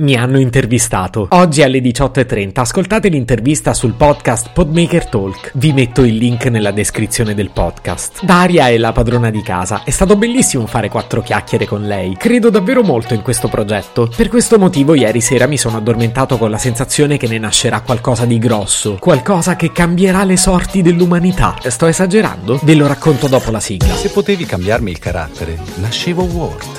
Mi hanno intervistato. Oggi alle 18.30 ascoltate l'intervista sul podcast Podmaker Talk. Vi metto il link nella descrizione del podcast. Daria è la padrona di casa. È stato bellissimo fare quattro chiacchiere con lei. Credo davvero molto in questo progetto. Per questo motivo ieri sera mi sono addormentato con la sensazione che ne nascerà qualcosa di grosso. Qualcosa che cambierà le sorti dell'umanità. Sto esagerando? Ve lo racconto dopo la sigla. Se potevi cambiarmi il carattere, nascevo Ward.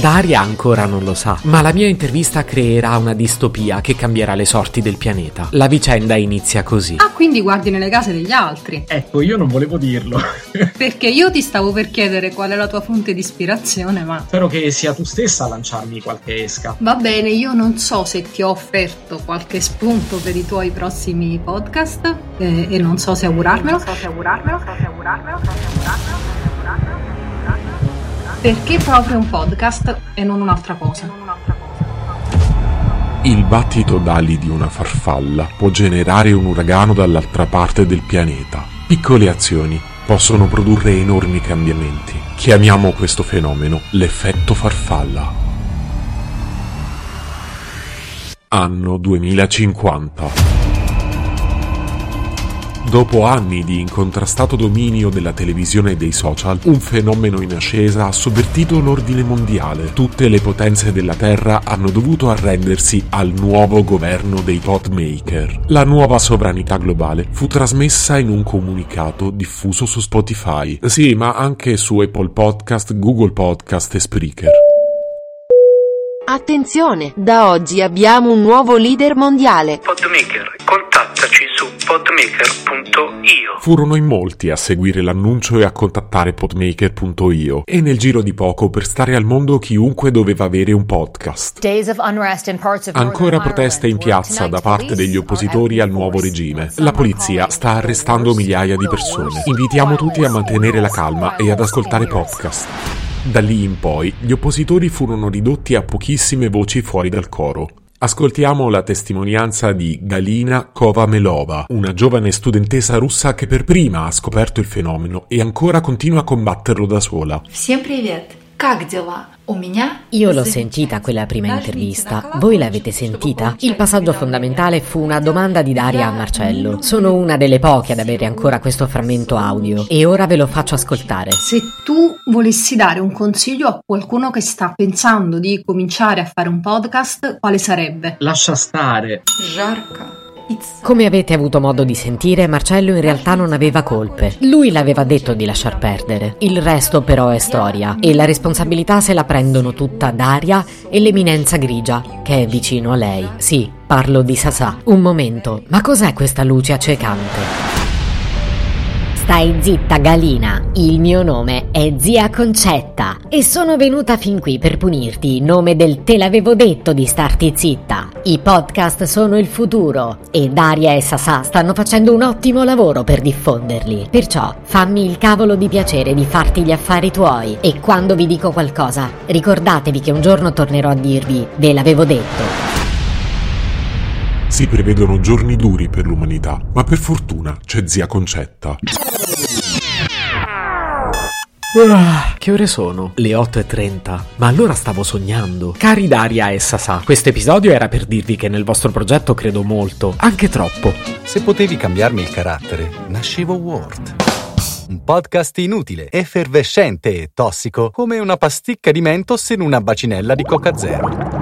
Daria ancora non lo sa, ma la mia intervista creerà una distopia che cambierà le sorti del pianeta. La vicenda inizia così. Ah, quindi guardi nelle case degli altri. Ecco, io non volevo dirlo. Perché io ti stavo per chiedere qual è la tua fonte di ispirazione, ma... Spero che sia tu stessa a lanciarmi qualche esca. Va bene, io non so se ti ho offerto qualche spunto per i tuoi prossimi podcast eh, e non so se augurarmelo. Non so se augurarmelo, so se augurarmelo, so se augurarmelo. Perché proprio un podcast e non un'altra cosa? Il battito d'ali di una farfalla può generare un uragano dall'altra parte del pianeta. Piccole azioni possono produrre enormi cambiamenti. Chiamiamo questo fenomeno l'effetto farfalla. Anno 2050. Dopo anni di incontrastato dominio della televisione e dei social, un fenomeno in ascesa ha sovvertito l'ordine mondiale. Tutte le potenze della Terra hanno dovuto arrendersi al nuovo governo dei potmaker. La nuova sovranità globale fu trasmessa in un comunicato diffuso su Spotify. Sì, ma anche su Apple Podcast, Google Podcast e Spreaker. Attenzione, da oggi abbiamo un nuovo leader mondiale. Podmaker, contattaci su podmaker.io. Furono in molti a seguire l'annuncio e a contattare podmaker.io e nel giro di poco per stare al mondo chiunque doveva avere un podcast. Ancora proteste in piazza da parte degli oppositori al nuovo regime. La polizia sta arrestando migliaia di persone. Invitiamo tutti a mantenere la calma e ad ascoltare podcast. Da lì in poi gli oppositori furono ridotti a pochissime voci fuori dal coro. Ascoltiamo la testimonianza di Galina Kovamelova, una giovane studentessa russa che per prima ha scoperto il fenomeno e ancora continua a combatterlo da sola. Всем привет! Io l'ho sentita quella prima intervista, voi l'avete sentita? Il passaggio fondamentale fu una domanda di Daria a Marcello. Sono una delle poche ad avere ancora questo frammento audio e ora ve lo faccio ascoltare. Se tu volessi dare un consiglio a qualcuno che sta pensando di cominciare a fare un podcast, quale sarebbe? Lascia stare. Jarka. Come avete avuto modo di sentire, Marcello in realtà non aveva colpe. Lui l'aveva detto di lasciar perdere. Il resto però è storia e la responsabilità se la prendono tutta Daria e l'eminenza grigia che è vicino a lei. Sì, parlo di Sasà. Un momento, ma cos'è questa luce accecante? Stai zitta, Galina. Il mio nome è Zia Concetta e sono venuta fin qui per punirti in nome del te l'avevo detto di starti zitta. I podcast sono il futuro e Daria e Sasà stanno facendo un ottimo lavoro per diffonderli. Perciò fammi il cavolo di piacere di farti gli affari tuoi e quando vi dico qualcosa, ricordatevi che un giorno tornerò a dirvi ve l'avevo detto. Si prevedono giorni duri per l'umanità, ma per fortuna c'è zia Concetta. Ah, che ore sono? Le 8.30. Ma allora stavo sognando. Cari Daria e Sasà, questo episodio era per dirvi che nel vostro progetto credo molto, anche troppo. Se potevi cambiarmi il carattere, nascevo Ward. Un podcast inutile, effervescente e tossico, come una pasticca di mentos in una bacinella di Coca Zero.